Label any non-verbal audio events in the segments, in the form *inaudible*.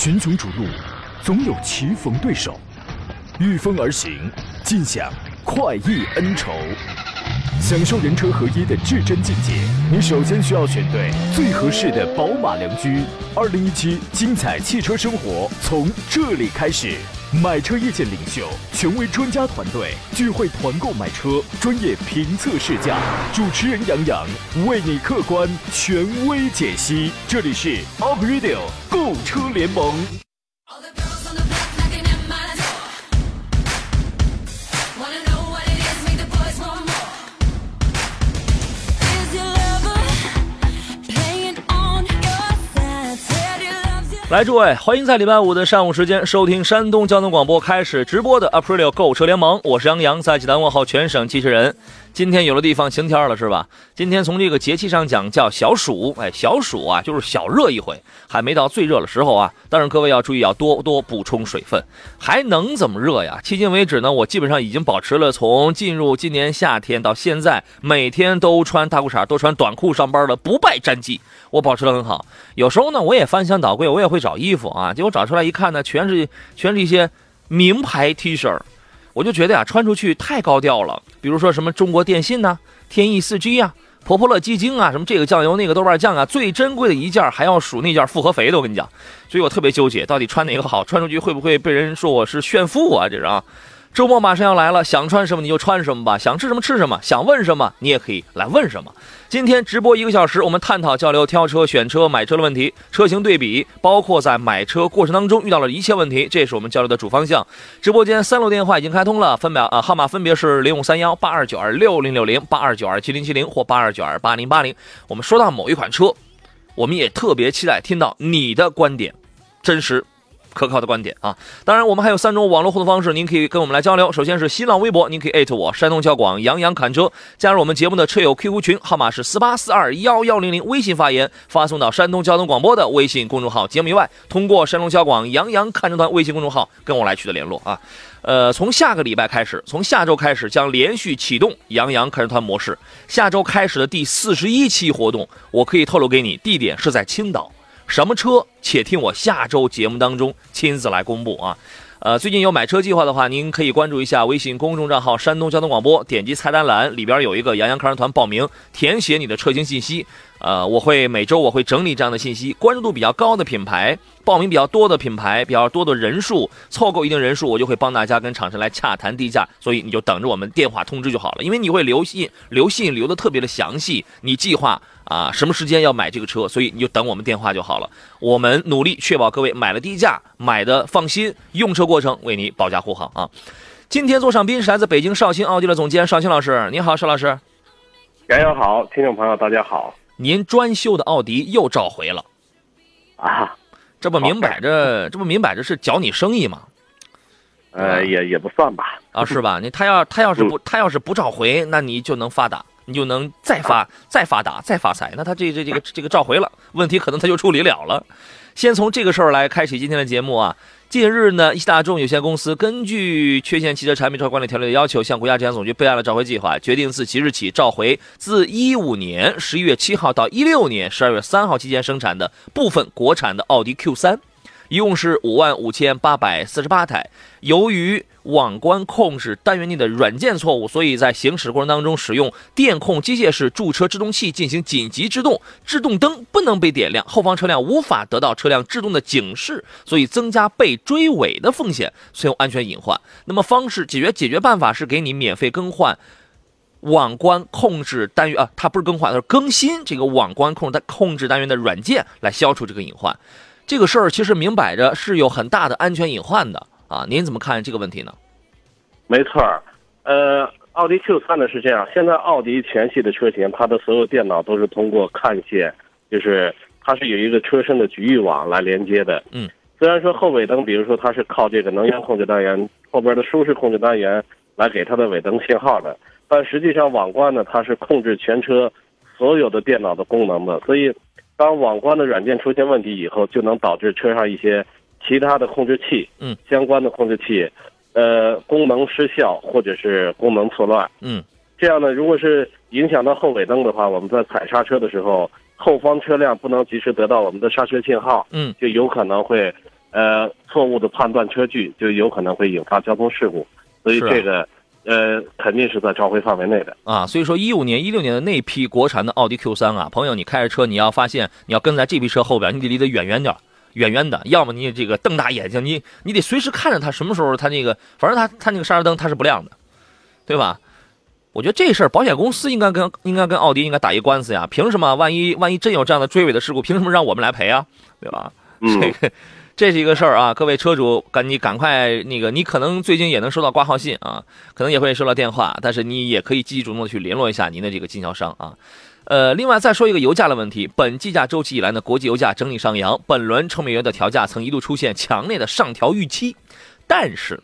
群雄逐鹿，总有棋逢对手，御风而行，尽享快意恩仇。享受人车合一的至臻境界，你首先需要选对最合适的宝马良驹。二零一七精彩汽车生活从这里开始，买车意见领袖，权威专家团队聚会团购买车，专业评测试驾，主持人杨洋为你客观权威解析。这里是 Up Radio 购车联盟。来，诸位，欢迎在礼拜五的上午时间收听山东交通广播开始直播的 Aprilio 购车联盟，我是杨洋，在济南问候全省机器人。今天有了地方晴天了，是吧？今天从这个节气上讲叫小暑，哎，小暑啊，就是小热一回，还没到最热的时候啊。当然，各位要注意，要多多补充水分。还能怎么热呀？迄今为止呢，我基本上已经保持了从进入今年夏天到现在，每天都穿大裤衩、都穿短裤上班的不败战绩，我保持得很好。有时候呢，我也翻箱倒柜，我也会找衣服啊，结果找出来一看呢，全是全是一些名牌 T 恤，我就觉得呀，穿出去太高调了。比如说什么中国电信呐、天翼四 G 啊、婆婆乐基金啊，什么这个酱油那个豆瓣酱啊，最珍贵的一件还要数那件复合肥的，我跟你讲，所以我特别纠结，到底穿哪个好？穿出去会不会被人说我是炫富啊？这是啊。周末马上要来了，想穿什么你就穿什么吧，想吃什么吃什么，想问什么你也可以来问什么。今天直播一个小时，我们探讨交流挑车、选车、买车的问题，车型对比，包括在买车过程当中遇到了一切问题，这是我们交流的主方向。直播间三路电话已经开通了，分秒啊号码分别是零五三幺八二九二六零六零、八二九二七零七零或八二九二八零八零。我们说到某一款车，我们也特别期待听到你的观点，真实。可靠的观点啊！当然，我们还有三种网络互动方式，您可以跟我们来交流。首先是新浪微博，您可以艾特我山东交广杨洋侃车，加入我们节目的车友 QQ 群，号码是四八四二幺幺零零。微信发言发送到山东交通广播的微信公众号节目以外，通过山东交广杨洋看车团微信公众号跟我来取得联络啊。呃，从下个礼拜开始，从下周开始将连续启动杨洋看车团模式。下周开始的第四十一期活动，我可以透露给你，地点是在青岛。什么车？且听我下周节目当中亲自来公布啊！呃，最近有买车计划的话，您可以关注一下微信公众账号“山东交通广播”，点击菜单栏里边有一个“杨洋看车团”报名，填写你的车型信息。呃，我会每周我会整理这样的信息，关注度比较高的品牌，报名比较多的品牌，比较多的人数，凑够一定人数，我就会帮大家跟厂商来洽谈低价。所以你就等着我们电话通知就好了，因为你会留信，留信留的特别的详细，你计划啊什么时间要买这个车，所以你就等我们电话就好了。我们努力确保各位买了低价，买的放心，用车过程为你保驾护航啊。今天坐上宾是来自北京绍兴奥迪的总监邵兴老师，你好，邵老师。杨洋好，听众朋友大家好您专修的奥迪又召回了，啊，这不明摆着，这不明摆着是搅你生意吗？呃，也也不算吧，啊，是吧？你他要他要是不他要是不召回，那你就能发达，你就能再发再发达再发财。那他这这这个这个召回了，问题可能他就处理了了。先从这个事儿来开启今天的节目啊。近日呢，一汽大众有限公司根据《缺陷汽车产品召回管理条例》的要求，向国家质检总局备案了召回计划，决定自即日起召回自一五年十一月七号到一六年十二月三号期间生产的部分国产的奥迪 Q 三。一共是五万五千八百四十八台。由于网关控制单元内的软件错误，所以在行驶过程当中使用电控机械式驻车制动器进行紧急制动，制动灯不能被点亮，后方车辆无法得到车辆制动的警示，所以增加被追尾的风险，存有安全隐患。那么方式解决解决办法是给你免费更换。网关控制单元啊，它不是更换，它是更新这个网关控制单控制单元的软件，来消除这个隐患。这个事儿其实明摆着是有很大的安全隐患的啊！您怎么看这个问题呢？没错儿。呃，奥迪 Q 三呢是这样，现在奥迪全系的车型，它的所有电脑都是通过看线，就是它是有一个车身的局域网来连接的。嗯。虽然说后尾灯，比如说它是靠这个能源控制单元后边的舒适控制单元来给它的尾灯信号的，但实际上网关呢，它是控制全车所有的电脑的功能的，所以当网关的软件出现问题以后，就能导致车上一些其他的控制器，嗯，相关的控制器，呃，功能失效或者是功能错乱。嗯这样呢，如果是影响到后尾灯的话，我们在踩刹车的时候，后方车辆不能及时得到我们的刹车信号，嗯就有可能会，呃错误的判断车距，就有可能会引发交通事故。所以这个呃肯定是在召回范围内的。啊，所以说一五年、一六年的那批国产的奥迪 Q 三啊，朋友，你开着车，你要发现你要跟在这批车后边，你得离得远远点远远的，要么你这个瞪大眼睛，你你得随时看着它什么时候它那个，反正它它那个刹车灯它是不亮的，对吧？我觉得这事儿保险公司应该跟应该跟奥迪应该打一官司呀，凭什么？万一万一真有这样的追尾的事故，凭什么让我们来赔啊？对吧？嗯这个这是一个事儿啊，各位车主，赶你赶快那个，你可能最近也能收到挂号信啊，可能也会收到电话，但是你也可以积极主动的去联络一下您的这个经销商啊。呃，另外再说一个油价的问题，本计价周期以来呢，国际油价整体上扬，本轮成美元的调价曾一度出现强烈的上调预期，但是，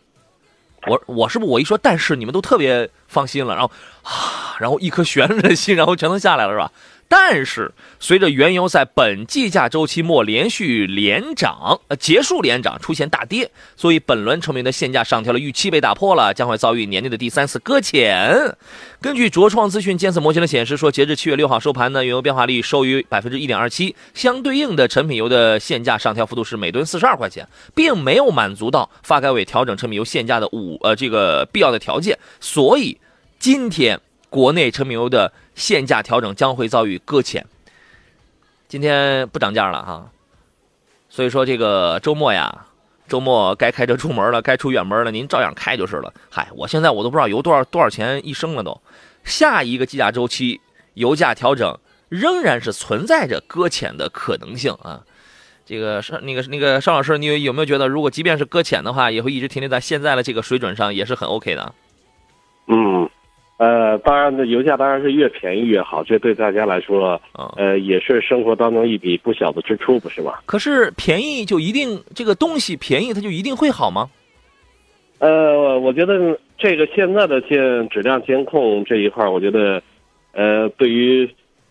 我我是不是我一说但是你们都特别放心了，然后啊，然后一颗悬着的心，然后全都下来了是吧？但是随着原油在本计价周期末连续连涨，呃结束连涨，出现大跌，所以本轮成品的现价上调了预期被打破了，将会遭遇年内的第三次搁浅。根据卓创资讯监测模型的显示说，截至七月六号收盘呢，原油变化率收于百分之一点二七，相对应的成品油的现价上调幅度是每吨四十二块钱，并没有满足到发改委调整成品油现价的五呃这个必要的条件，所以今天国内成品油的限价调整将会遭遇搁浅。今天不涨价了哈，所以说这个周末呀，周末该开车出门了，该出远门了，您照样开就是了。嗨，我现在我都不知道油多少多少钱一升了都。下一个计价周期油价调整仍然是存在着搁浅的可能性啊。这个是那个那个邵老师，你有没有觉得，如果即便是搁浅的话，也会一直停留在现在的这个水准上，也是很 OK 的？嗯，呃，当然，油价当然是越便宜越好，这对大家来说，啊呃，也是生活当中一笔不小的支出，不是吗？可是便宜就一定这个东西便宜，它就一定会好吗？呃，我觉得这个现在的监质量监控这一块，我觉得，呃，对于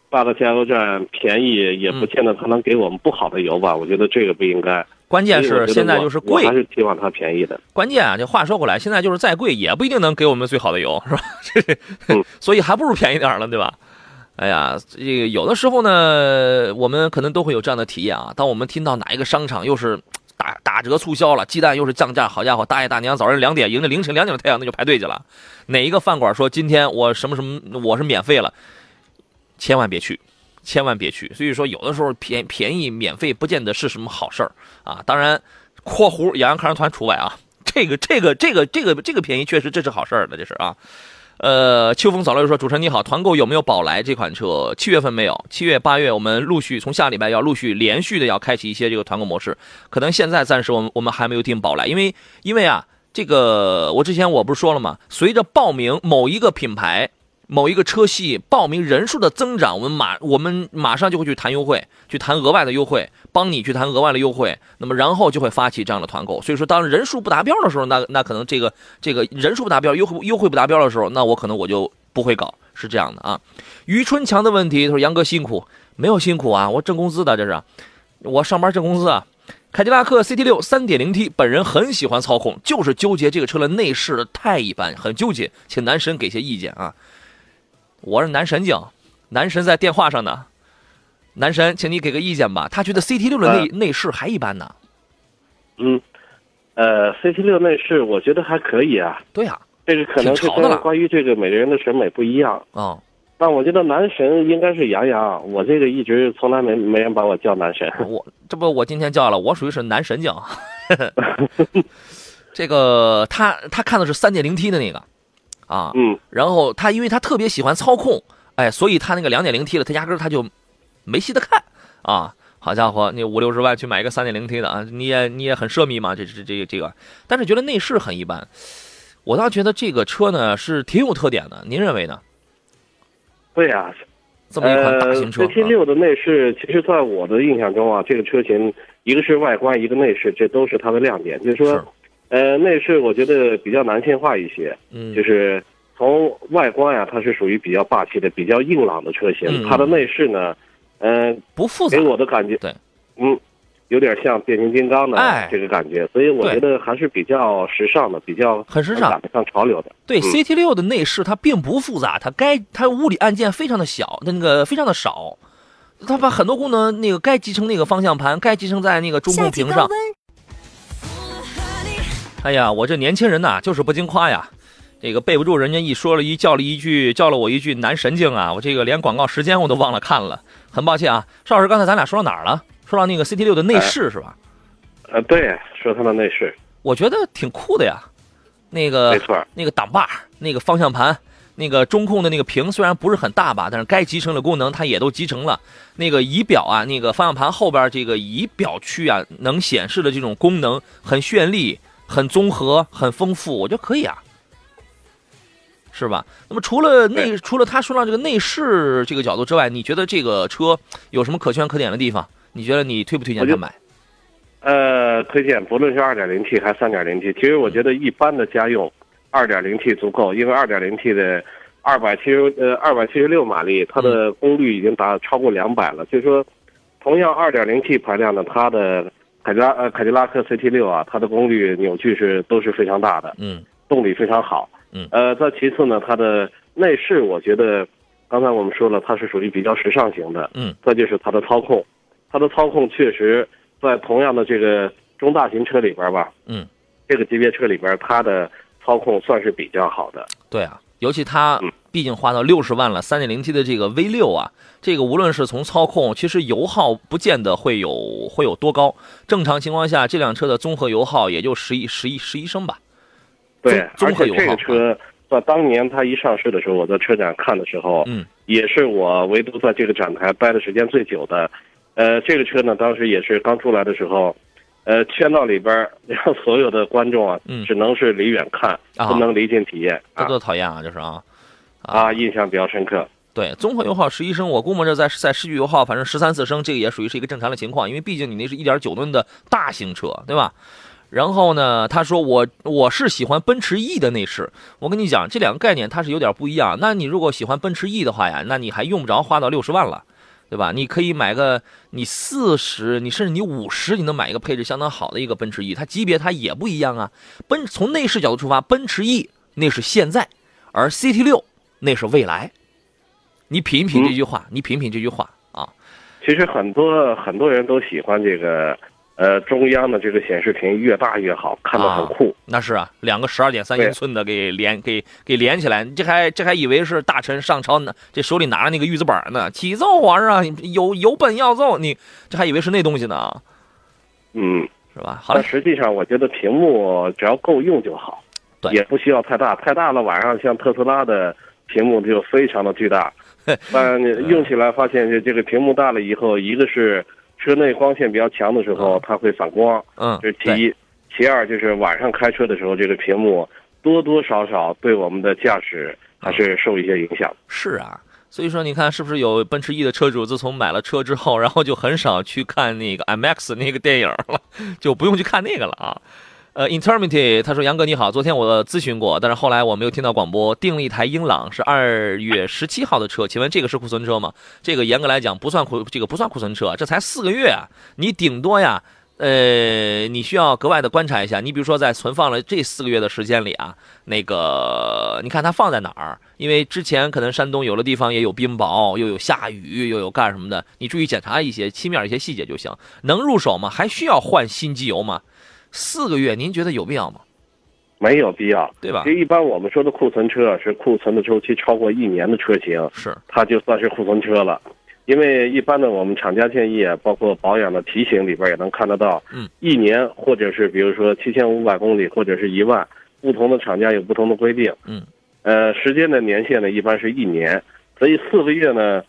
大的加油站便宜，也不见得它能给我们不好的油吧？我觉得这个不应该。关键是现在就是贵我还，是希望它便宜的。关键啊，这话说回来，现在就是再贵也不一定能给我们最好的油，是吧？*laughs* *laughs* 所以还不如便宜点儿了，对吧？哎呀，这个有的时候呢，我们可能都会有这样的体验啊。当我们听到哪一个商场又是打打折促销了，鸡蛋又是降价，好家伙，大爷大娘早上两点迎着凌晨两点的太阳那就排队去了。哪一个饭馆说今天我什么什么我是免费了，千万别去。千万别去，所以说有的时候便便宜免费不见得是什么好事儿啊。当然，括弧洋洋看人团除外啊。这个这个这个这个这个便宜确实这是好事儿的，这是啊。呃，秋风扫落叶说：“主持人你好，团购有没有宝来这款车？七月份没有，七月八月我们陆续从下礼拜要陆续连续的要开启一些这个团购模式，可能现在暂时我们我们还没有订宝来，因为因为啊，这个我之前我不是说了吗？随着报名某一个品牌。”某一个车系报名人数的增长，我们马我们马上就会去谈优惠，去谈额外的优惠，帮你去谈额外的优惠。那么然后就会发起这样的团购。所以说，当人数不达标的时候，那那可能这个这个人数不达标，优惠优惠不达标的时候，那我可能我就不会搞，是这样的啊。于春强的问题，他说杨哥辛苦，没有辛苦啊，我挣工资的这是，我上班挣工资啊。凯迪拉克 CT 六 3.0T，本人很喜欢操控，就是纠结这个车的内饰太一般，很纠结，请男神给些意见啊。我是男神经，男神在电话上呢。男神，请你给个意见吧。他觉得 CT 六的内、内饰还一般呢。嗯，呃，CT 六内饰我觉得还可以啊，对啊、这个可能是关于这个每个人的审美不一样。啊，但我觉得男神应该是杨洋，我这个一直从来没没人把我叫男神。*laughs* 我这不我今天叫了，我属于是男神经。*laughs* *laughs* 这个他他看的是三点零 T 的那个啊，嗯，然后他因为他特别喜欢操控，哎，所以他那个两点零 T 的，他压根儿他就没戏的看啊。好家伙，你五六十万去买一个三点零 T 的啊，你也你也很奢靡嘛，这这这个这个，但是觉得内饰很一般。我倒觉得这个车呢是挺有特点的，您认为呢？对呀、这么一款大型车，呃、CT 六的内饰，其实在我的印象中啊，这个车型一个是外观，一个内饰，这都是它的亮点。就是说，是呃，内饰我觉得比较男性化一些，嗯，就是从外观呀、它是属于比较霸气的、比较硬朗的车型。嗯它的内饰呢，嗯、不复杂给，我的感觉，对，嗯，有点像变形金刚的哎这个感觉，所以我觉得还是比较时尚的，比较很时尚赶得上潮流的。对嗯 CT 六的内饰它并不复杂，它该它物理按键非常的小，那个非常的少，它把很多功能那个该集成那个方向盘，该集成在那个中控屏上，哎呀，我这年轻人呐，就是不经夸呀。这个背不住人家一说了一叫了一句叫了我一句男神经啊，我这个连广告时间我都忘了看了，很抱歉啊。邵老师，刚才咱俩说到哪儿了？说到那个 CT 六的内饰是吧？呃，对，说它的内饰，我觉得挺酷的呀。那个没错，那个挡把，那个方向盘，那个中控的那个屏虽然不是很大吧，但是该集成的功能它也都集成了。那个仪表啊，那个方向盘后边这个仪表区啊，能显示的这种功能很绚丽、很综合、很丰富，我觉得可以啊，是吧？那么除了内，除了他说到这个内饰这个角度之外，你觉得这个车有什么可圈可点的地方？你觉得你推不推荐他买？呃，推荐不论是 2.0T 还是 3.0T，其实我觉得一般的家用 2.0T 足够，因为 2.0T 的270呃276马力，它的功率已经达超过两百了。就是说，同样 2.0T 排量的，它的凯迪拉呃凯迪拉克 CT 六啊，它的功率扭矩是都是非常大的，嗯动力非常好。嗯呃，再其次呢，它的内饰我觉得，刚才我们说了，它是属于比较时尚型的。嗯，再就是它的操控，它的操控确实在同样的这个中大型车里边吧，嗯，这个级别车里边，它的操控算是比较好的。对啊，尤其它嗯毕竟花到六十万了，三点零 T 的这个 V 六啊，这个无论是从操控，其实油耗不见得会有会有多高。正常情况下，这辆车的综合油耗也就十一十一十一升吧。对，综合油耗这个车在当年它一上市的时候，我在车展看的时候，嗯，也是我唯独在这个展台待的时间最久的。呃，这个车呢，当时也是刚出来的时候，呃，圈到里边儿，*laughs* 让所有的观众啊，嗯只能是离远看，啊不能离近体验这啊多讨厌啊！就是啊啊，印象比较深刻。对，综合油耗十一升，我估摸着在在市区油耗反正十三四升，这个也属于是一个正常的情况，因为毕竟你那是一点九吨的大型车，对吧？然后呢，他说我我是喜欢奔驰 E 的内饰，我跟你讲，这两个概念它是有点不一样。那你如果喜欢奔驰 E 的话呀，那你还用不着花到六十万了，对吧？你可以买个你四十，你甚至你五十，你能买一个配置相当好的一个奔驰 E，它级别它也不一样啊。奔从内饰角度出发，奔驰 E 那是现在，而 CT 六那是未来。你品一品这句话，你品一品这句话啊，其实很多很多人都喜欢这个，呃，中央的这个显示屏越大越好，看着很酷。那是啊，两个十二点三英寸的给连给给连起来，这还这还以为是大臣上朝呢，这手里拿着那个玉字板呢，启奏皇上，有有本要奏，你这还以为是那东西呢啊，嗯，是吧？好嘞，但实际上我觉得屏幕只要够用就好，对也不需要太大，太大了晚上像特斯拉的屏幕就非常的巨大，*laughs* 但你用起来发现这这个屏幕大了以后，一个是车内光线比较强的时候它会反光，嗯，这是其一，其二就是晚上开车的时候，这个屏幕多多少少对我们的驾驶还是受一些影响。是啊，所以说你看是不是有奔驰 E 的车主，自从买了车之后，然后就很少去看那个 IMAX 那个电影了，就不用去看那个了啊。呃，Intermitty，他说杨哥你好，昨天我咨询过，但是后来我没有听到广播，订了一台英朗，是二月十七号的车，请问这个是库存车吗？这个严格来讲不算库，这个不算库存车，这才四个月啊，你顶多呀。呃，你需要格外的观察一下。你比如说，在存放了这四个月的时间里啊，那个你看它放在哪儿？因为之前可能山东有的地方也有冰雹，又有下雨，又有干什么的，你注意检查一些漆面一些细节就行。能入手吗？还需要换新机油吗？四个月，您觉得有必要吗？没有必要，对吧其？实一般我们说的库存车是库存的周期超过一年的车型，是，它就算是库存车了。因为一般的我们厂家建议啊，包括保养的提醒里边也能看得到，嗯，一年或者是比如说七千五百公里或者是一万，不同的厂家有不同的规定，嗯，呃，时间的年限呢一般是一年，所以四个月呢，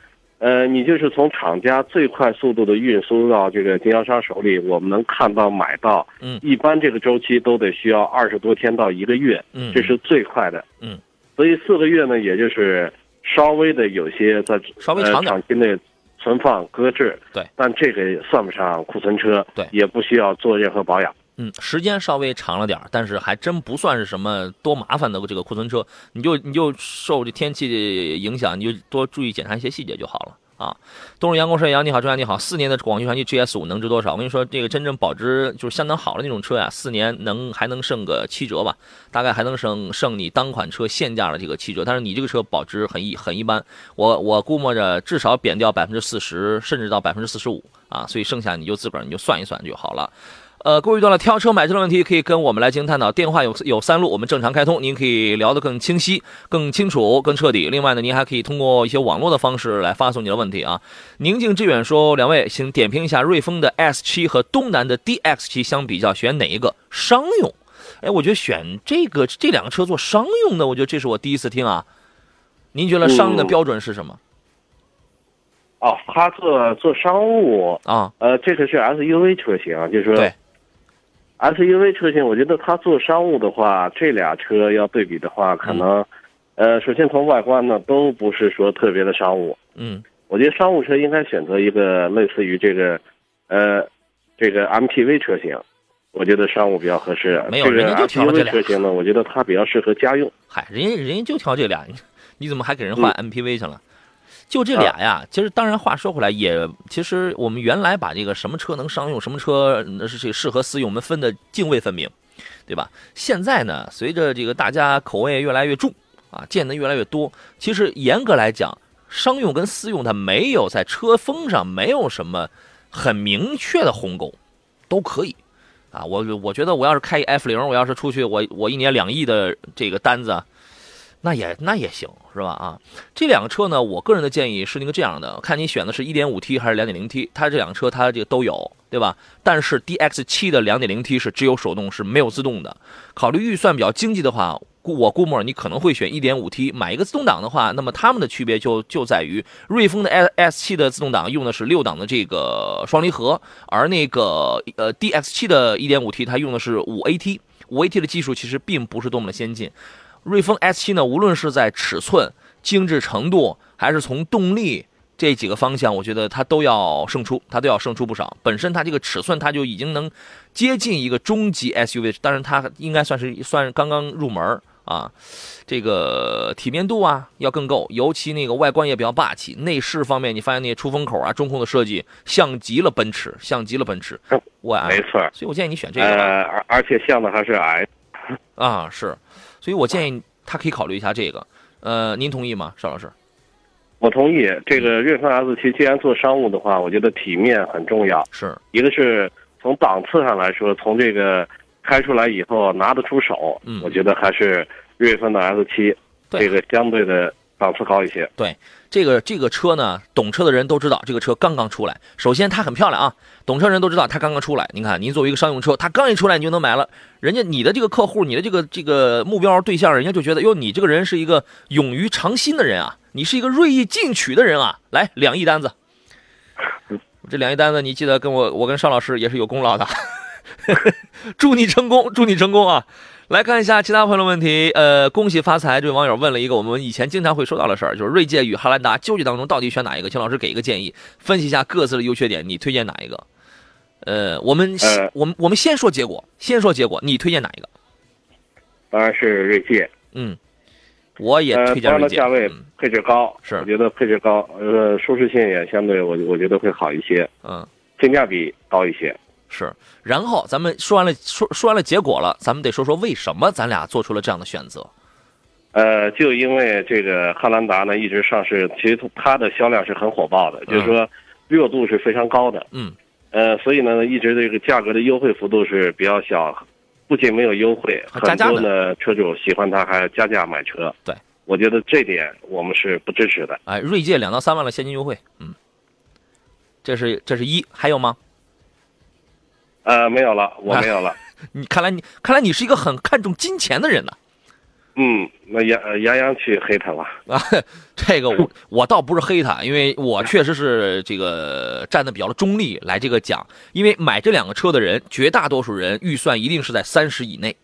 呃，你就是从厂家最快速度的运输到这个经销商手里，我们能看到买到，嗯。一般这个周期都得需要二十多天到一个月，嗯，这是最快的，嗯，所以四个月呢，也就是稍微的有些在稍微长点。呃、厂期内存放搁置，对，但这个也算不上库存车，对。也不需要做任何保养。嗯，时间稍微长了点儿，但是还真不算是什么多麻烦的这个库存车，你就你就受这天气影响，你就多注意检查一些细节就好了啊。东日阳光摄阳，你好，周阳你好，四年的广汽传祺 GS 五能值多少？我跟你说，这个真正保值就是相当好的那种车呀，四年能还能剩个七折吧，大概还能剩剩你当款车现价的这个七折，但是你这个车保值很一很一般，我我估摸着至少贬掉百分之四十，甚至到百分之四十五啊，所以剩下你就自个儿你就算一算就好了。呃，各位遇到了挑车买车的问题，可以跟我们来进行探讨。电话有有三路，我们正常开通，您可以聊得更清晰、更清楚、更彻底。另外呢，您还可以通过一些网络的方式来发送你的问题啊。宁静致远说，两位请点评一下瑞风的 S 七和东南的 DX 七相比较，选哪一个商用？哎，我觉得选这个这两个车做商用的，我觉得这是我第一次听啊。您觉得商用的嗯标准是什么、哦，他做做商务，啊？呃，这个是 SUV 车型啊，就是说对 SUV 车型，我觉得它做商务的话，这俩车要对比的话，可能，呃，首先从外观呢，都不是说特别的商务。嗯我觉得商务车应该选择一个类似于这个，呃，这个 MPV 车型，我觉得商务比较合适。这个没有人家就挑了这俩车型呢，我觉得它比较适合家用。嗨，人家人家就挑这俩，你你怎么还给人换 MPV 去了？就这俩呀，其实当然话说回来，也其实我们原来把这个什么车能商用，什么车呃是这适合私用，我们分的泾渭分明，对吧？现在呢，随着这个大家口味越来越重啊，见的越来越多，其实严格来讲，商用跟私用它没有在车风上没有什么很明确的鸿沟，都可以啊。我我觉得我要是开一 F 零，我要是出去，我我一年两亿的这个单子啊，那也那也行，是吧？啊，这两个车呢，我个人的建议是那个这样的，看你选的是 1.5T 还是 2.0T，它这两个车它这个都有，对吧？但是 DX7 的 2.0T 是只有手动，是没有自动的。考虑预算比较经济的话，估我估摸你可能会选 1.5T，买一个自动挡的话，那么它们的区别就就在于瑞风的 S S7 的自动挡用的是六档的这个双离合，而那个呃 DX7 的 1.5T 它用的是 5AT，5AT 的技术其实并不是多么的先进。瑞风 S7 呢，无论是在尺寸、精致程度，还是从动力这几个方向，我觉得它都要胜出，它都要胜出不少。本身它这个尺寸，它就已经能接近一个中级 SUV，当然它应该算是算刚刚入门啊。这个体面度啊要更够，尤其那个外观也比较霸气。内饰方面，你发现那些出风口啊、中控的设计，像极了奔驰，像极了奔驰。我啊，没错，所以我建议你选这个。呃，而而且像的还是 S。啊，是，所以我建议他可以考虑一下这个。呃，您同意吗，邵老师？我同意，这个瑞风 S 七既然做商务的话，我觉得体面很重要。是，一个是从档次上来说，从这个开出来以后拿得出手，嗯我觉得还是瑞风的 S 七对这个相对的档次高一些。对这个这个车呢，懂车的人都知道，这个车刚刚出来。首先它很漂亮啊，懂车人都知道它刚刚出来。您看，您作为一个商用车，它刚一出来你就能买了，人家你的这个客户，你的这个这个目标对象，人家就觉得哟，你这个人是一个勇于尝新的人啊，你是一个锐意进取的人啊。来，两亿单子，*laughs* 这两亿单子你记得跟我，我跟邵老师也是有功劳的。*laughs* 祝你成功，祝你成功啊！来看一下其他朋友的问题。呃，恭喜发财！这位网友问了一个我们以前经常会说到的事儿，就是锐界与汉兰达纠结当中到底选哪一个？请老师给一个建议，分析一下各自的优缺点，你推荐哪一个？呃，我们、呃我们我们先说结果，先说结果，你推荐哪一个？当然是锐界，嗯，我也推荐锐界。的价位嗯，配置高，是我觉得配置高，呃，舒适性也相对我我觉得会好一些，嗯，性价比高一些。是。然后咱们说完了说说完了结果了，咱们得说说为什么咱俩做出了这样的选择。呃，就因为这个汉兰达呢一直上市，其实它的销量是很火爆的，就是说热度是非常高的。嗯，呃，所以呢，一直这个价格的优惠幅度是比较小，不仅没有优惠，很多呢车主喜欢它还加价买车。对，我觉得这点我们是不支持的。哎，锐界两到三万的现金优惠，嗯，这是这是一，还有吗？呃，没有了，我没有了。*laughs* 你看来你看来你是一个很看重金钱的人呢。嗯，那杨呃杨洋去黑他了。啊，*laughs* 这个我 *laughs* 我倒不是黑他，因为我确实是这个站的比较的中立来这个讲，因为买这两个车的人，绝大多数人预算一定是在三十以内。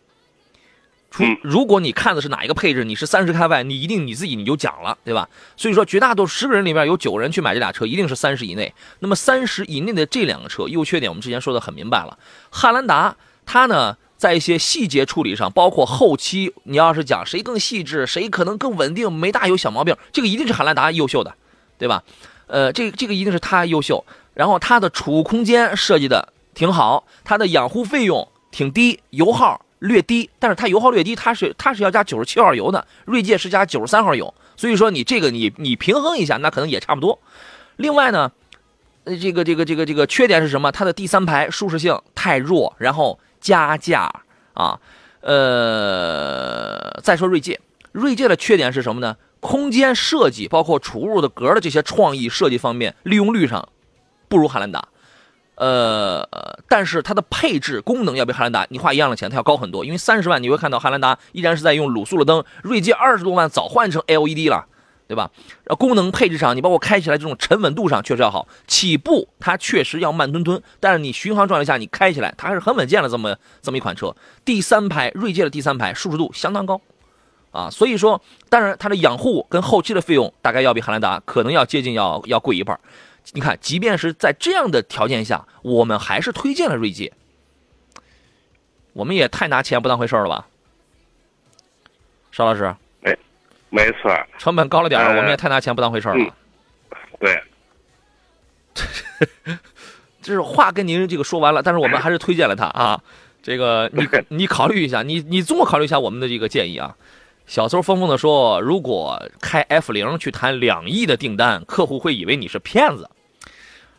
除嗯如果你看的是哪一个配置，你是三十开外，你一定你自己你就讲了，对吧？所以说，绝大多数十个人里面有九个人去买这俩车，一定是三十以内。那么三十以内的这两个车，优缺点我们之前说的很明白了。汉兰达它呢，在一些细节处理上，包括后期，你要是讲谁更细致，谁可能更稳定，没大有小毛病，这个一定是汉兰达优秀的，对吧？呃，这这个一定是它优秀。然后它的储物空间设计的挺好，它的养护费用挺低，油耗略低，但是它油耗略低，它是它是要加九十七号油的，锐界是加九十三号油，所以说你这个你你平衡一下，那可能也差不多。另外呢，这个这个这个这个缺点是什么？它的第三排舒适性太弱，然后加价啊。呃，再说锐界，锐界的缺点是什么呢？空间设计，包括储物的格的这些创意设计方面，利用率上不如汉兰达。呃，但是它的配置功能要比汉兰达，你花一样的钱，它要高很多。因为三十万你会看到汉兰达依然是在用卤素的灯，锐界二十多万早换成 LED 了，对吧？呃，功能配置上，你包括开起来这种沉稳度上确实要好，起步它确实要慢吞吞，但是你巡航状态下你开起来它还是很稳健的这么这么一款车。第三排锐界的第三排舒适度相当高，啊，所以说当然它的养护跟后期的费用大概要比汉兰达可能要接近要要贵一半。你看，即便是在这样的条件下，我们还是推荐了锐界。我们也太拿钱不当回事了吧，邵老师，没没错，成本高了点儿，呃我们也太拿钱不当回事了。嗯对，*laughs* 这是话跟您这个说完了，但是我们还是推荐了它啊。这个你 *laughs* 你考虑一下，你你综合考虑一下我们的这个建议啊。小邹疯疯的说，如果开 F 零去谈两亿的订单，客户会以为你是骗子。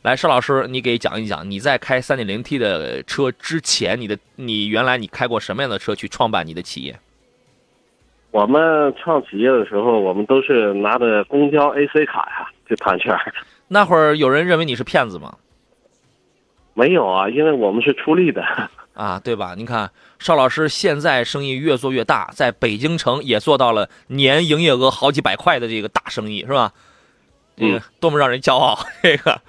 来，邵老师，你给讲一讲，你在开 3.0T 的车之前，你的你原来你开过什么样的车去创办你的企业？我们创企业的时候，我们都是拿着公交 AC 卡呀去谈券儿。那会儿有人认为你是骗子吗？没有啊，因为我们是出力的。啊，对吧？你看邵老师现在生意越做越大，在北京城也做到了年营业额好几百块的这个大生意，是吧？这个嗯多么让人骄傲！*laughs* 这个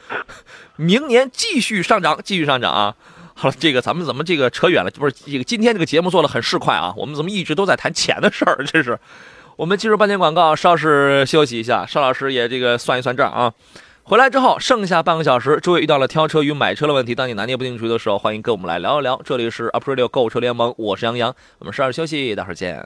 明年继续上涨，继续上涨啊！好了，这个咱们怎么这个扯远了？不是这个今天这个节目做的很市侩啊，我们怎么一直都在谈钱的事儿？这是我们进入半天广告，稍事休息一下，邵老师也这个算一算账啊。回来之后，剩下半个小时，诸位遇到了挑车与买车的问题，当你拿捏不定局的时候，欢迎跟我们来聊一聊。这里是 Aprilio 购车联盟，我是杨洋，我们稍事休息，待会儿见。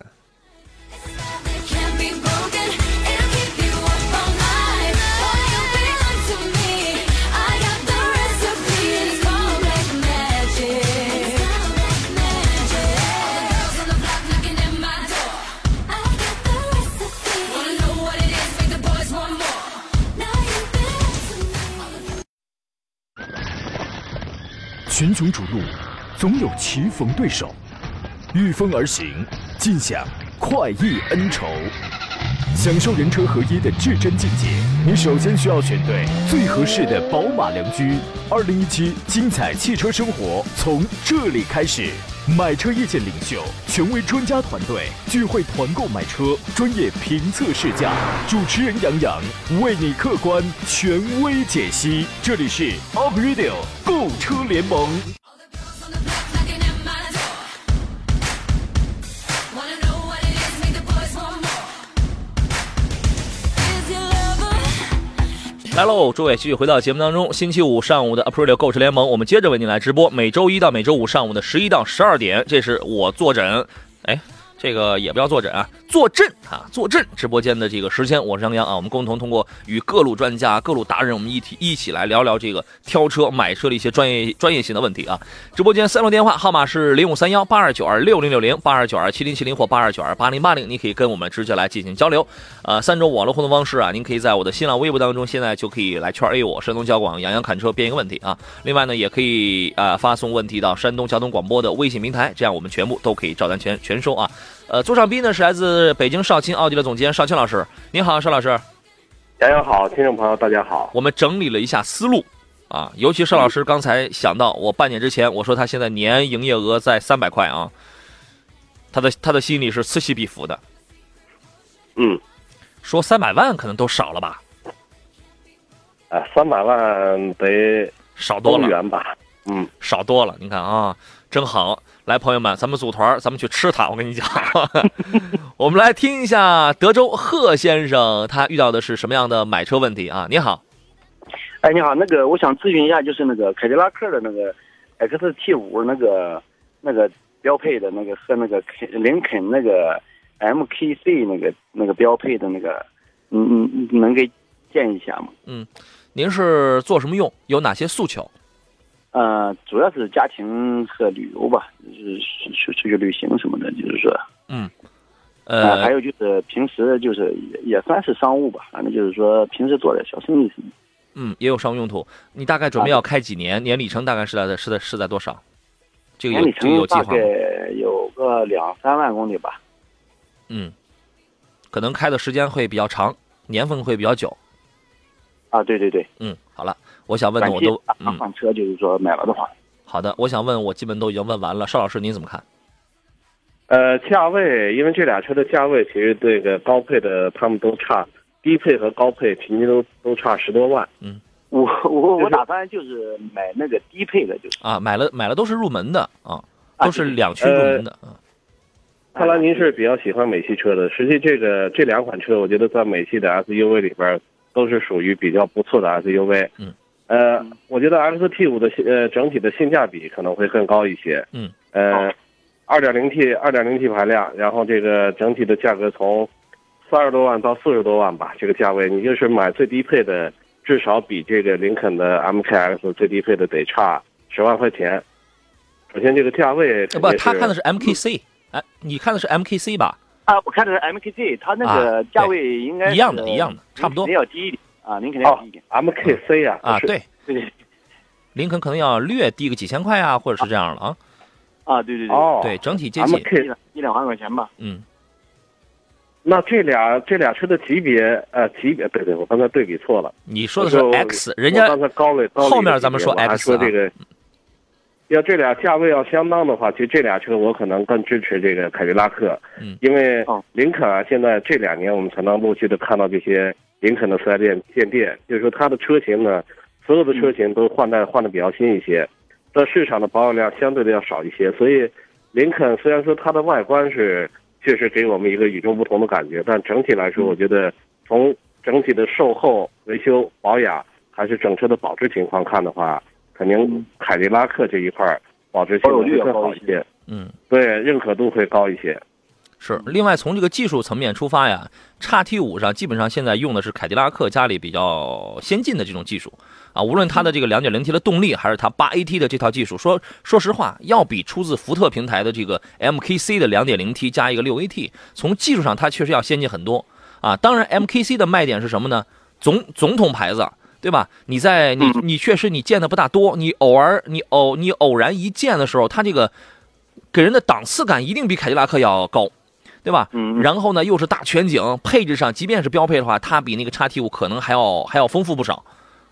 群雄逐鹿，总有棋逢对手，御风而行，尽享快意恩仇。享受人车合一的至臻境界，你首先需要选对最合适的宝马良驹。二零一七精彩汽车生活从这里开始。买车意见领袖，权威专家团队聚会团购买车，专业评测试驾，主持人杨洋为你客观权威解析。这里是 Up Radio 购车联盟，来喽！诸位，继续回到节目当中，星期五上午的 April 购车联盟，我们接着为您来直播。每周一到每周五上午的十一到十二点，这是我坐诊。哎。这个也不要坐诊啊，坐镇啊，坐镇直播间的这个时间，我是杨洋啊。我们共同通过与各路专家、各路达人，我们一起一起来聊聊这个挑车、买车的一些专业专业性的问题啊。直播间三路电话号码是零五三幺八二九二六零六零、八二九二七零七零或八二九二八零八零，你可以跟我们直接来进行交流。呃，三种网络互动方式啊，您可以在我的新浪微博当中，现在就可以来圈 A 我山东交广杨洋侃车编一个问题啊。另外呢，也可以啊、呃发送问题到山东交通广播的微信平台，这样我们全部都可以照单全全收啊。呃，座上宾呢是来自北京少卿奥迪的总监少卿老师，您好，邵老师。杨洋好，听众朋友大家好。我们整理了一下思路啊，尤其邵老师刚才想到，我半年之前我说他现在年营业额在三百块啊，他的他的心里是此起彼伏的，嗯，说三百万可能都少了吧，啊，三百万得少多了，吧？嗯，少多了。你看啊，真好，来朋友们，咱们组团，咱们去吃它。*laughs* 我跟你讲，*laughs* 我们来听一下德州贺先生他遇到的是什么样的买车问题啊？你好，哎，你好，那个我想咨询一下，就是那个凯迪拉克的那个 XT 五那个那个标配的那个和那个林肯那个 MKC 那个那个标配的那个，嗯嗯，能给建议一下吗？嗯您是做什么用？有哪些诉求？呃，主要是家庭和旅游吧，就是出出去旅行什么的，就是说，嗯呃，还呃，有就是平时就是也也算是商务吧，反正就是说平时做点小生意什么的。嗯，也有商务用途。你大概准备要开几年？年里程大概是在是在是在多少？这个有这个有大计划吗？概有个两三万公里吧。嗯，可能开的时间会比较长，年份会比较久。啊，对对对，嗯，好了，我想问的我都打嗯换车就是说买了的话，好的，我想问我基本都已经问完了。邵老师您怎么看？呃，价位，因为这俩车的价位其实这个高配的他们都差，低配和高配平均都都差十多万。嗯我我我打算就是买那个低配的，就是啊，买了买了都是入门的啊，啊都是两驱入门的啊。看来您是比较喜欢美系车的。实际这个这两款车，我觉得在美系的 SUV 里边都是属于比较不错的 SUV。嗯。呃，我觉得 XT 五的性呃整体的性价比可能会更高一些。嗯。呃，二点零 T 二点零 T 排量，然后这个整体的价格从三十多万到四十多万吧，这个价位你就是买最低配的，至少比这个林肯的 MKX 最低配的得差十万块钱。首先这个价位呃不，他看的是 MKC，哎，你看的是 MKC 吧？啊，我看的是 MKC，它那个价位应该是一样的一样的差不多林肯要低一点啊，您肯要哦低一点。MKC 啊啊，是对，对林肯可能要略低个几千块啊，或者是这样了啊。啊，对对对，哦，对，整体接近。一两一两万块钱吧。嗯，那这俩这俩车的级别，呃，级别，对对，我刚才对比错了。你说的是我 X，人家刚才高了高了一后面咱们说 X 啊说这个，要这俩价位要相当的话，其实这俩车我可能更支持这个凯迪拉克，嗯因为哦林肯啊，现在这两年我们才能陆续的看到这些林肯的四 S 店店店，就是说它的车型呢，所有的车型都换代换的比较新一些，在市场的保有量相对的要少一些，所以林肯虽然说它的外观是确实给我们一个与众不同的感觉，但整体来说，我觉得从整体的售后、维修、保养还是整车的保值情况看的话，肯定凯迪拉克这一块保值性会好一些，嗯对，认可度会高一些。是。另外从这个技术层面出发呀，叉 T 五上基本上现在用的是凯迪拉克家里比较先进的这种技术啊，无论它的这个 2.0T 的动力，还是它 8AT 的这套技术，说说实话，要比出自福特平台的这个 MKC 的 2.0T 加一个 6AT，从技术上它确实要先进很多啊。当然，MKC 的卖点是什么呢？总总统牌子。对吧？你在你嗯你确实你见的不大多，你偶尔你偶你偶然一见的时候，它这个给人的档次感一定比凯迪拉克要高，对吧？嗯，然后呢，又是大全景，配置上即便是标配的话，它比那个叉 T 五可能还要还要丰富不少。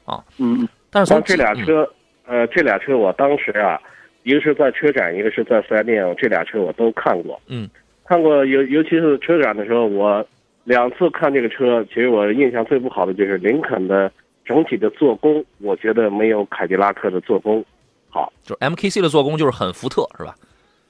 啊嗯但是从这俩车，呃，这俩车我当时啊，一个是在车展，一个是在四 S 店，这俩车我都看过。嗯，看过，尤尤其是车展的时候，我两次看这个车，其实我印象最不好的就是林肯的整体的做工，我觉得没有凯迪拉克的做工好。就是 MKC 的做工就是很福特，是吧？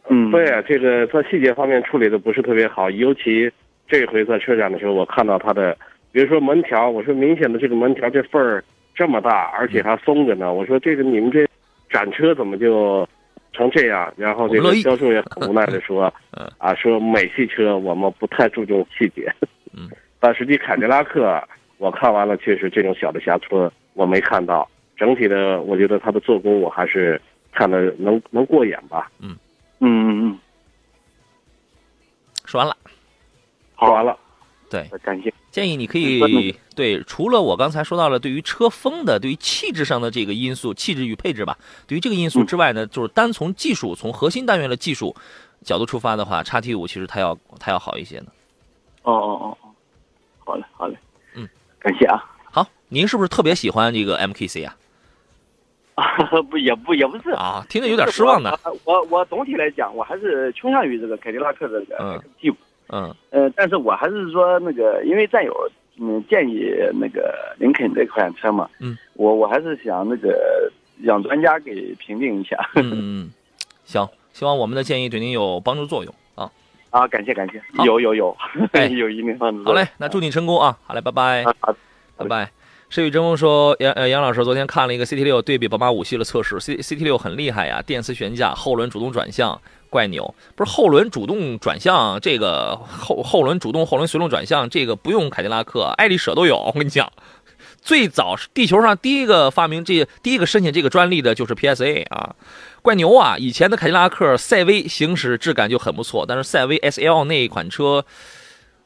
嗯，对，这个在细节方面处理的不是特别好，尤其这回在车展的时候，我看到它的，比如说门条，我说明显的这个门条这缝儿这么大，而且还松着呢，我说这个你们这展车怎么就成这样？然后这个销售也很无奈的说 *laughs* 嗯，啊，说美系车我们不太注重细节，嗯，*laughs* 但实际凯迪拉克我看完了，确实这种小的瑕疵我没看到，整体的我觉得它的做工我还是看的能能过眼吧。嗯嗯嗯嗯，说完了，说完了。对，感谢。建议你可嗯以对，除了我刚才说到了对于车风的、对于气质上的这个因素，气质与配置吧，对于这个因素嗯之外呢，就是单从技术、从核心单元的技术角度出发的话，叉 T 五其实它要它要好一些呢。哦哦哦哦，好嘞好嘞，嗯，感谢啊。好，您是不是特别喜欢这个 MKC 啊？*laughs* 啊，不也不也不是，啊，听着有点失望呢。我我我总体来讲，我还是倾向于这个凯迪拉克的这嗯个 T 五。嗯呃，但是我还是说那个，因为战友嗯建议那个林肯这款车嘛，嗯，我我还是想那个让专家给评定一下。嗯嗯嗯，行，希望我们的建议对您有帮助作用啊。啊，感谢感谢，有有有哎，*laughs* 有一定帮助。好嘞，那祝你成功啊！好嘞，拜拜。啊啊，拜拜。诗雨争锋说，杨呃杨老师昨天看了一个 CT 六对比宝马五系的测试，C CT 六很厉害呀，电磁悬架，后轮主动转向，怪牛。不是后轮主动转向，这个后后轮主动后轮随动转向，这个不用凯迪拉克，爱丽舍都有。我跟你讲，最早是。地球上第一个发明这第一个申请这个专利的就是 PSA 啊，怪牛啊！以前的凯迪拉克赛威行驶质感就很不错，但是。赛威 SL 那一款车。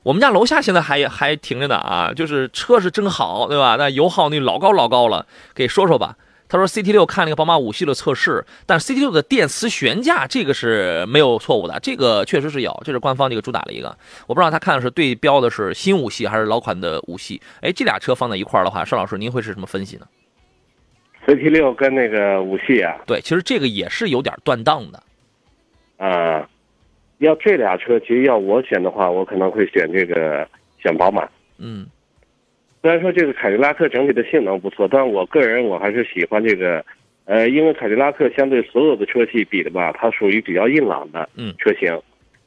我们家楼下现在还还停着呢啊，就是车是真好，对吧？那油耗那老高老高了，给说说吧。他说 CT 六看那个宝马五系的测试，但 CT 六的电磁悬架这个是没有错误的，这个确实是有，这是官方这个主打的一个。我不知道他看的是对标的是新五系还是老款的五系。哎，这俩车放在一块儿的话，邵老师您会是什么分析呢？CT 六跟那个五系啊，对，其实这个也是有点断档的。啊、要这俩车，其实要我选的话，我可能会选这个选宝马。嗯。虽然说这个凯迪拉克整体的性能不错，但我个人我还是喜欢这个，呃，因为凯迪拉克相对所有的车系比的吧，它属于比较硬朗的嗯。车型，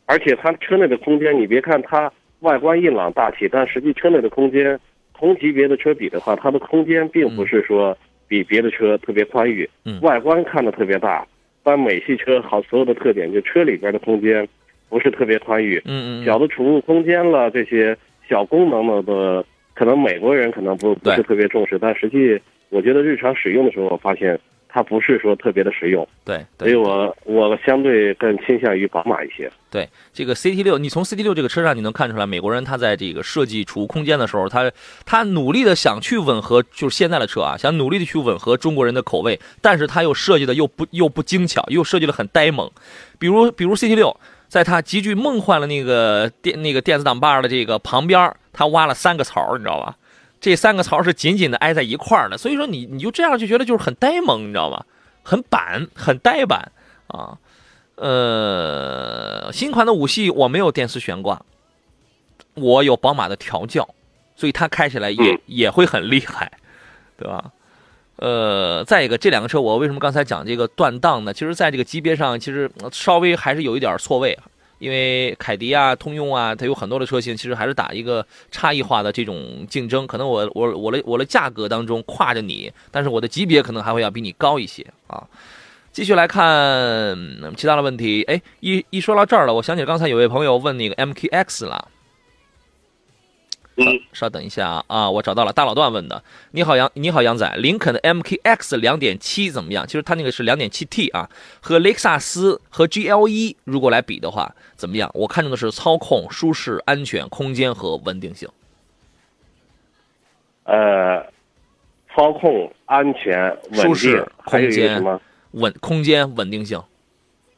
而且它车内的空间，你别看它外观硬朗大气，但实际车内的空间，同级别的车比的话，它的空间并不是说比别的车特别宽裕，嗯。外观看的特别大，但美系车好所有的特点，就车里边的空间不是特别宽裕，嗯嗯小的储物空间了，这些小功能了的，可能美国人可能不不是特别重视，但实际我觉得日常使用的时候，我发现它不是说特别的实用，对所以我我相对更倾向于宝马一些。对，这个 CT 六，你从 CT 六这个车上你能看出来，美国人他在这个设计储物空间的时候，他他努力的想去吻合，就是现在的车啊，想努力的去吻合中国人的口味，但是他又设计的又不又不精巧，又设计的很呆萌，比如比如 CT 六，在他极具梦幻的那个电那个电子挡把的这个旁边儿，他挖了三个槽，你知道吧？这三个槽是紧紧的挨在一块儿的，所以说你你就这样就觉得就是很呆萌，你知道吧？很板，很呆板啊。呃，新款的五系我没有电磁悬挂，我有宝马的调教，所以它开起来也、嗯也会很厉害，对吧？呃，再一个，这两个车我为什么刚才讲这个断档呢？其实，在这个级别上，其实稍微还是有一点错位，因为凯迪啊、通用啊，它有很多的车型，其实还是打一个差异化的这种竞争。可能我我我的我的价格当中跨着你，但是我的级别可能还会要比你高一些啊。继续来看其他的问题，哎，一一说到这儿了，我想起刚才有位朋友问那个 MKX 了。嗯，稍等一下啊啊，我找到了大老段问的。你好杨，你好杨仔，林肯的 MKX 两点七怎么样？其实它那个是两点七 T 啊，和雷克萨斯和 GLE 如果来比的话怎么样？我看中的是操控、舒适、安全、空间和稳定性。呃，操控、安全、舒适，空间个什么稳空间稳定性，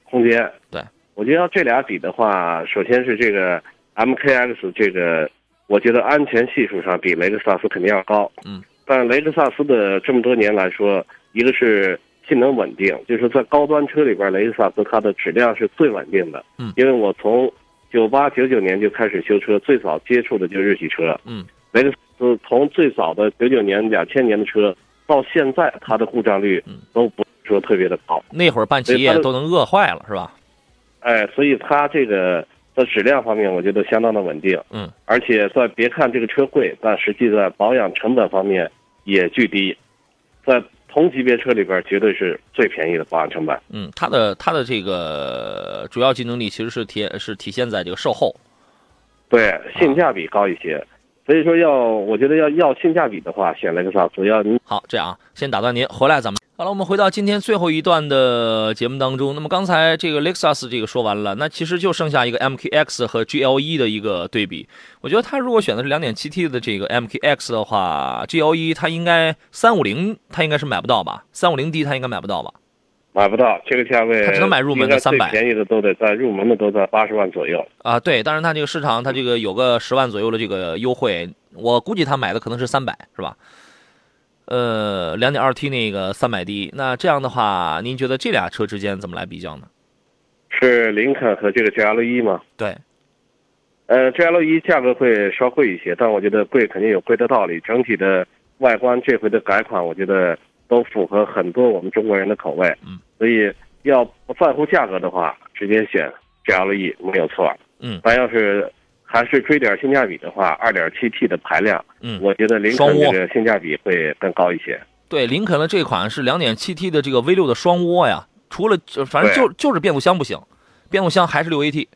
空间？对，我觉得要这俩比的话，首先是这个 MKX 这个，我觉得安全系数上比雷克萨斯肯定要高。嗯，但雷克萨斯的这么多年来说，一个是性能稳定，就是在高端车里边，雷克萨斯它的质量是最稳定的。嗯因为我从九八九九年就开始修车，最早接触的就是日系车。嗯，雷克萨斯从最早的九九年、两千年的车到现在，它的故障率嗯都不是说特别的高。那会儿办企业都能饿坏了，是吧？哎，所以它这个在质量方面，我觉得相当的稳定。嗯，而且在别看这个车贵，但实际在保养成本方面也巨低，在同级别车里边绝对是最便宜的保养成本。嗯，它的它的这个主要竞争力其实是体是体现在这个售后。对，性价比高一些。所以说要，我觉得要要性价比的话，选雷克萨斯。要你好，这样啊，先打断您，回来咱们好了。我们回到今天最后一段的节目当中。那么刚才这个雷克萨斯这个说完了，那其实就剩下一个 MKX 和 GLE 的一个对比。我觉得他如果选的是 2.7T 的这个 MKX 的话，GLE 它应该350它应该是买不到吧？350D 它应该买不到吧？买不到这个价位，他只能买入门的三百最300便宜的都得在入门的都在八十万左右。啊，对，当然它这个市场它这个有个十万左右的这个优惠，我估计他买的可能是三百是吧？呃两点二 T 那个三百 D，那这样的话，您觉得这俩车之间怎么来比较呢？是林肯和这个 GLE 吗？对，呃，GLE 价格会稍贵一些，但我觉得贵肯定有贵的道理。整体的外观这回的改款，我觉得都符合很多我们中国人的口味。嗯，所以要不在乎价格的话，直接选 GLE 没有错。嗯但要是还是追点性价比的话二点七 T 的排量，嗯，我觉得林肯这个性价比会更高一些。对，林肯的这款是两点七 T 的这个 V 六的双涡呀，除了就反正就就是变速箱不行，变速箱还是六 AT，。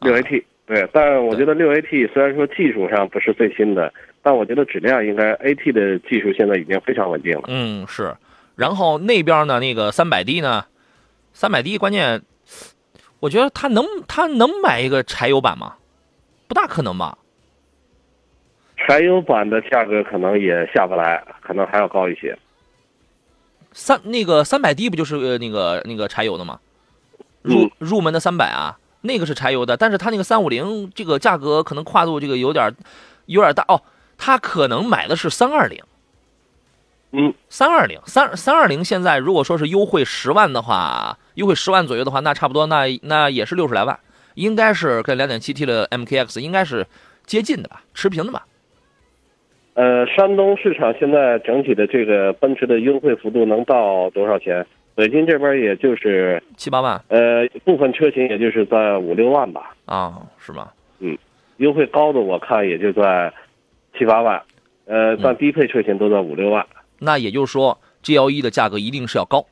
六 AT 对，但我觉得六 AT 虽然说技术上不是最新的，但我觉得质量应该 AT 的技术现在已经非常稳定了。嗯，是。然后那边呢，那个三百 D 呢三百 D 关键，我觉得他能他能买一个柴油版吗？不大可能吧？柴油版的价格可能也下不来，可能还要高一些。三那个三百 D 不就是呃那个那个柴油的吗？入、嗯入门的三百啊，那个是柴油的，但是他那个三五零这个价格可能跨度这个有点有点大哦，他可能买的是三二零。嗯，三二零三三二零现在如果说是优惠十万的话，优惠十万左右的话，那差不多那那也是六十来万，应该是跟两点七 T 的 MKX 应该是接近的吧，持平的吧。呃，山东市场现在整体的这个奔驰的优惠幅度能到多少钱？北京这边也就是七八万呃部分车型也就是在五六万吧，啊，是吗？嗯优惠高的我看也就在七八万，呃，嗯但低配车型都在五六万。那也就是说，GLE 的价格一定是要高。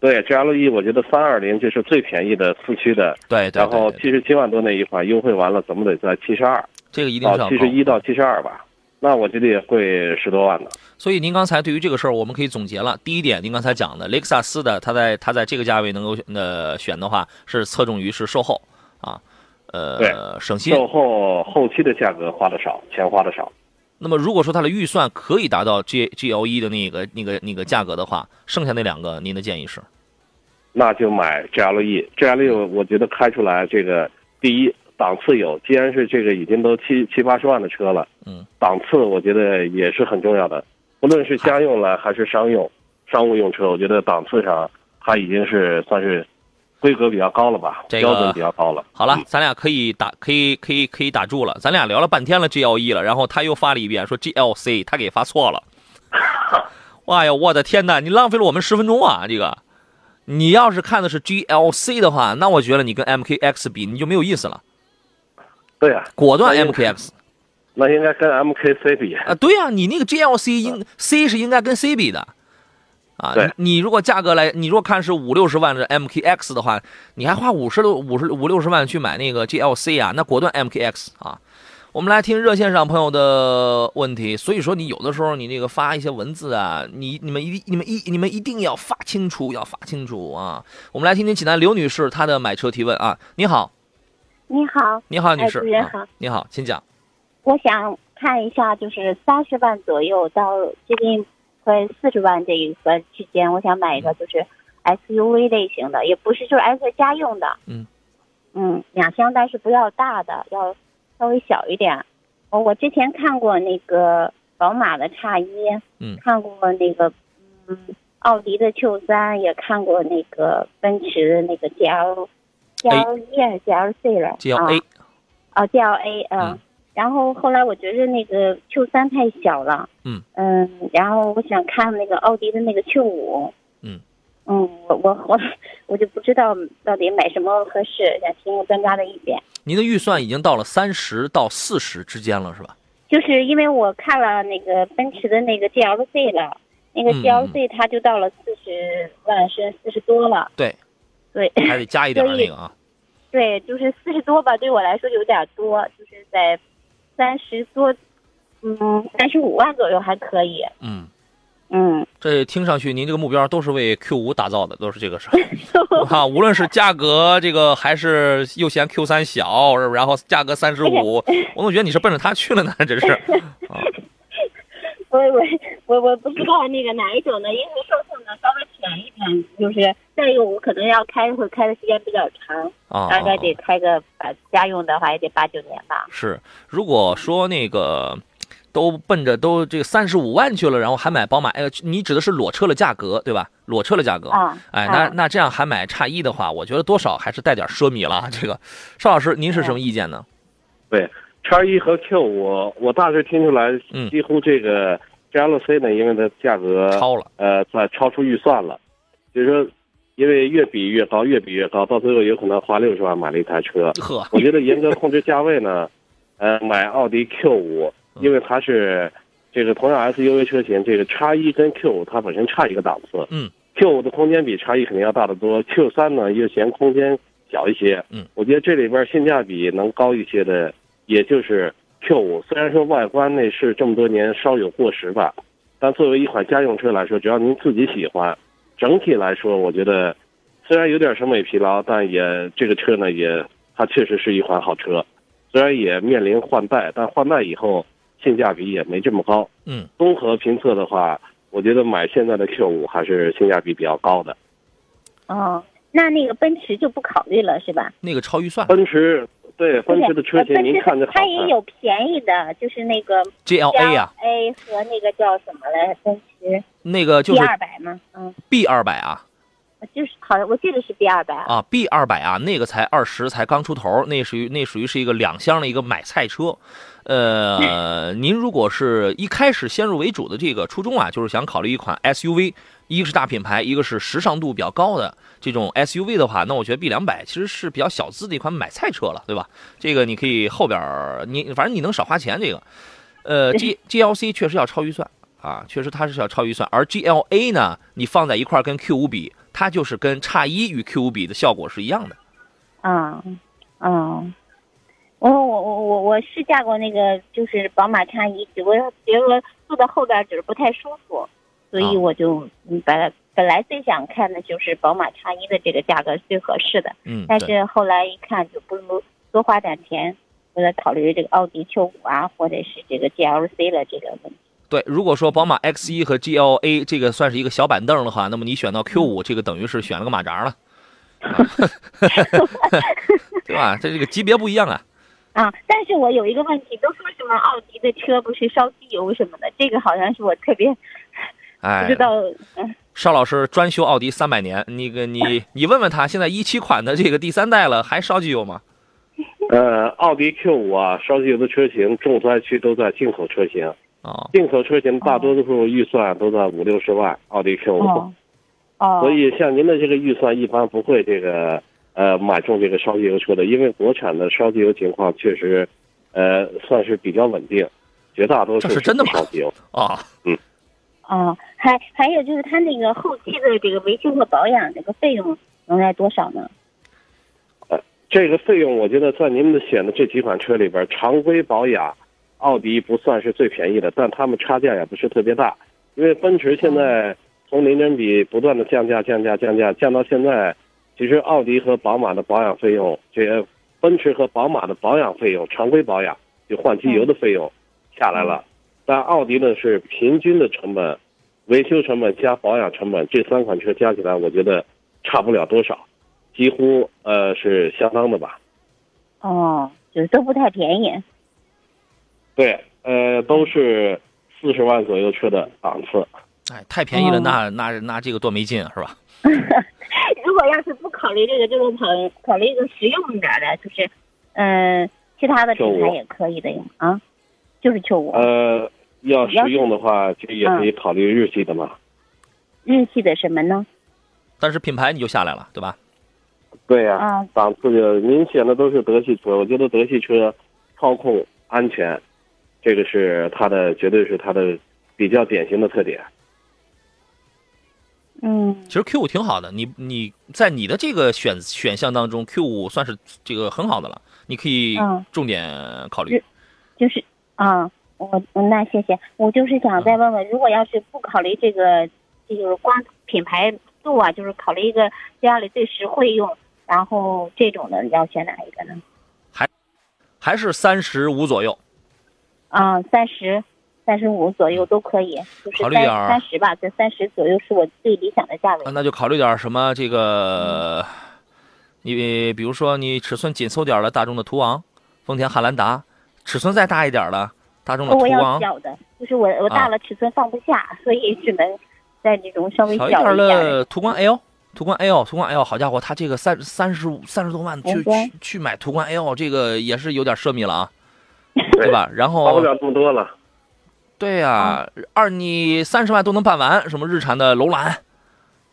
对，GLE 我觉得三二零就是最便宜的四驱的，对对然后七十七万多那一款优惠完了，怎么得在七十二这个一定是要高到七十。一到七十二吧？那我觉得也会十多万的。所以您刚才对于这个事儿，我们可以总结了。第一点，您刚才讲的雷克萨斯的，它在它在这个价位能够呃选的话，是侧重于是售后啊，呃省心。售后后期的价格花的少，钱花的少。那么如果说它的预算可以达到 G G L E 的那个那个那个价格的话，剩下那两个您的建议是？那就买 GLE。GLE 我觉得开出来这个第一档次有，既然是这个已经都七七八十万的车了，嗯，档次我觉得也是很重要的。不论是家用了还是商用、商务用车，我觉得档次上它已经是算是规格比较高了吧，这个标准比较高了。好了嗯，咱俩可以打，可以可以可以打住了。咱俩聊了半天了 G L E 了，然后他又发了一遍说 G L C，他给发错了。*laughs* 哇呀，我的天呐，你浪费了我们十分钟啊！这个，你要是看的是 G L C 的话，那我觉得你跟 M K X 比，你就没有意思了。对呀、果断 M K X 那应该跟 MKC 比。啊，对呀、你那个 G L C 应 C 是应该跟 C 比的。啊，你你如果价格来，你如果看是五六十万的 MKX 的话，你还花五十六五十五六十万去买那个 GLC 啊，那果断 MKX 啊。我们来听热线上朋友的问题，所以说你有的时候你那个发一些文字啊，你你们一你们一你们一定要发清楚，要发清楚啊。我们来听听济南刘女士她的买车提问啊，你好，你好，你好，女士，啊哎主持人好你好，请讲。我想看一下，就是三十万左右到接近快四十万这一个区间，我想买一个就是 SUV 类型的，也不是就是 S 家用的，嗯。嗯，两厢但是不要大的，要稍微小一点。我我之前看过那个宝马的叉一，嗯。看过那个嗯奥迪的 Q 三，也看过那个奔驰的那个 GL GL 一还是 GLC 了 GLA 啊，哦，GLA，嗯。嗯然后后来我觉得那个 Q 三太小了，嗯。嗯然后我想看那个奥迪的那个 Q 五，嗯。嗯，我我我我就不知道到底买什么合适，想听专家的意见。您的预算已经到了三十到四十之间了，是吧？就是因为我看了那个奔驰的那个 GLC 了，那个嗯 GLC 它就到了四十万是四十多了，对，对。还得加一点儿 *laughs* 那个啊。对，就是四十多吧，对我来说有点多，就是在三十多，嗯，三十五万左右还可以，嗯，嗯。这听上去您这个目标都是为 Q 五打造的，都是这个事儿哈。*laughs* 无论是价格这个，还是又嫌 Q 三小，然后价格三十五，我总觉得你是奔着它去了呢，真是。*laughs* 啊，我我我我不知道那个哪一种呢？因为受控呢稍微浅一点，就是再一个我可能要开会开的时间比较长，啊，大概得开个把家用的话也得八九年吧。是。如果说那个都奔着都这个三十五万去了，然后还买宝马，哎，你指的是裸车的价格对吧？裸车的价格。啊，哎，那啊那这样还买叉一的话，我觉得多少还是带点奢靡了。这个，邵老师，您是什么意见呢？对，叉一和 Q 五，我大致听出来嗯，几乎这个 GLC 呢，因为它价格超了，呃在超出预算了，就是说，因为越比越高，越比越高，到最后有可能花六十万买了一台车。呵，我觉得严格控制价位呢，呃，买奥迪 Q 五，因为它是这个同样 SUV 车型，这个叉一跟 Q 五它本身差一个档次。嗯，Q 五的空间比叉一肯定要大得多，Q 三呢又嫌空间小一些。嗯，我觉得这里边性价比能高一些的，也就是 Q 五。虽然说外观内饰这么多年稍有过时吧，但作为一款家用车来说，只要您自己喜欢，整体来说，我觉得虽然有点审美疲劳，但也这个车呢也它确实是一款好车。虽然也面临换代，但换代以后，性价比也没这么高。嗯，综合评测的话，我觉得买现在的 Q 五还是性价比比较高的。哦，那那个奔驰就不考虑了是吧？那个超预算奔驰对奔驰的车型呃奔驰您看着好它也，有便宜的，就是那个 GLA 啊、A 和那个叫什么来，奔驰那个就是 B 是二百吗？嗯，B 二百啊就是好像我记得是 B 二百。啊 B 二百啊，那个才二十，才刚出头，那属于那属于是一个两厢的一个买菜车。呃，*laughs* 您如果是一开始先入为主的这个初衷啊，就是想考虑一款 SUV，一个是大品牌，一个是时尚度比较高的这种 SUV 的话，那我觉得 B 两百其实是比较小资的一款买菜车了，对吧？这个你可以后边儿你反正你能少花钱这个。呃，G GLC 确实要超预算啊，确实它是要超预算，而 GLA 呢，你放在一块儿跟 Q 五比，它就是跟叉一与 Q 五比的效果是一样的。嗯嗯，我我我我我试驾过那个就是宝马叉一，只不过觉得坐在后边只是不太舒服，所以啊我就嗯本来本来最想看的就是宝马叉一的这个价格是最合适的，嗯，但是后来一看就不如多花点钱，为了考虑这个奥迪 Q 五啊，或者是这个 GLC 的这个问题。对，如果说宝马 X 一和 GLA 这个算是一个小板凳的话，那么你选到 Q 五，这个等于是选了个马扎了，*laughs* 对吧？这这个级别不一样啊。*laughs* 啊，但是我有一个问题，都说什么奥迪的车不是烧机油什么的，这个好像是我特别不哎知，道，嗯。邵老师专修奥迪三百年，那个你 *laughs* 你问问他，现在一七款的这个第三代了，还烧机油吗？呃，奥迪 Q 五啊，烧机油的车型重灾区都在进口车型，哦，进口车型大多数预算都在五六十万，奥迪 Q 五。哦。哦，所以像您的这个预算，一般不会这个呃买中这个烧机油车的，因为国产的烧机油情况确实，呃，算是比较稳定，绝大多数这是真的吗？烧机油。哦，还还有就是它那个后期的这个维修和保养这个费用能在多少呢？呃这个费用，我觉得在您们选的这几款车里边，常规保养，奥迪不算是最便宜的，但它们差价也不是特别大。因为奔驰现在从零整比不断的降价、降价、降价，降到现在，其实奥迪和宝马的保养费用，这奔驰和宝马的保养费用，常规保养就换机油的费用下来了，但奥迪呢是平均的成本，维修成本加保养成本，这三款车加起来，我觉得差不了多少。几乎呃是相当的吧。哦，就是都不太便宜。对，呃，都是四十万左右车的档次。哎，太便宜了，哦那那那这个多没劲啊，是吧？*laughs* 如果要是不考虑这个，就是考考虑一个实用一点的，就是嗯、其他的品牌也可以的呀啊，就是 Q 五、呃，要实用的话，就也可以考虑日系的嘛。日系的什么呢？但是品牌你就下来了，对吧？对呀、啊档次就您选的都是德系车，我觉得德系车操控安全，这个是它的绝对是它的比较典型的特点。嗯其实 Q 五挺好的，你你在你的这个选选项当中，Q 五算是这个很好的了，你可以嗯重点考虑。就是啊，我那谢谢，我就是想再问问，如果要是不考虑这个，这就是光品牌度啊，就是考虑一个家里最实惠用，然后这种的要选哪一个呢？还还是三十五左右，啊，三十、三十五左右都可以，就是三考虑点儿三十吧，在三十左右是我最理想的价位。啊。那就考虑点什么这个，你比如说你尺寸紧凑点儿的大众的途昂、丰田汉兰达，尺寸再大一点儿的大众的途我要，小的，就是我我大了尺寸放不下，所以只能在那种稍微小一点小点的。的途观 L。途观 L，途观 L，好家伙，他这个三三十五三十多万去去去买途观 L，这个也是有点奢靡了啊，*laughs* 对吧？然后花不了这么多了。对呀、二你三十万都能办完，什么日产的楼兰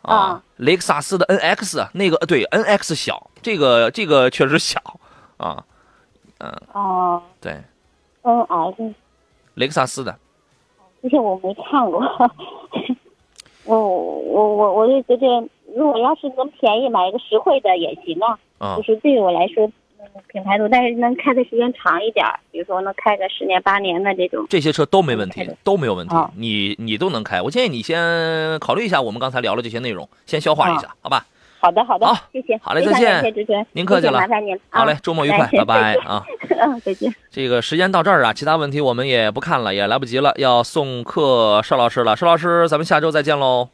啊啊，雷克萨斯的 NX 那个呃对 NX 小，这个这个确实小啊，嗯哦对，，N X，雷克萨斯的，这些我没看过。*laughs* 我我我我就觉得，如果要是能便宜买一个实惠的也行啊，啊就是对于我来说，嗯品牌多，但是能开的时间长一点，比如说能开个十年八年的这种。这些车都没问题，都没有问题啊，你你都能开。我建议你先考虑一下我们刚才聊的这些内容，先消化一下，好吧？好的好的，好谢谢，好嘞再见谢谢主持人，您客气了谢谢麻烦您了，啊好嘞，周末愉快，拜拜。*laughs* 啊！再见嗯，再见。这个时间到这儿啊，其他问题我们也不看了，也来不及了，要送客邵老师了。邵老师，咱们下周再见喽，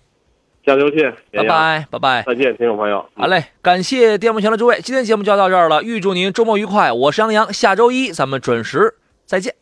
下周见，拜拜，拜拜。再见，听众朋友。好嘞，感谢电幕前的诸位，今天节目就要到这儿了，预祝您周末愉快。我是杨洋，下周一咱们准时再见。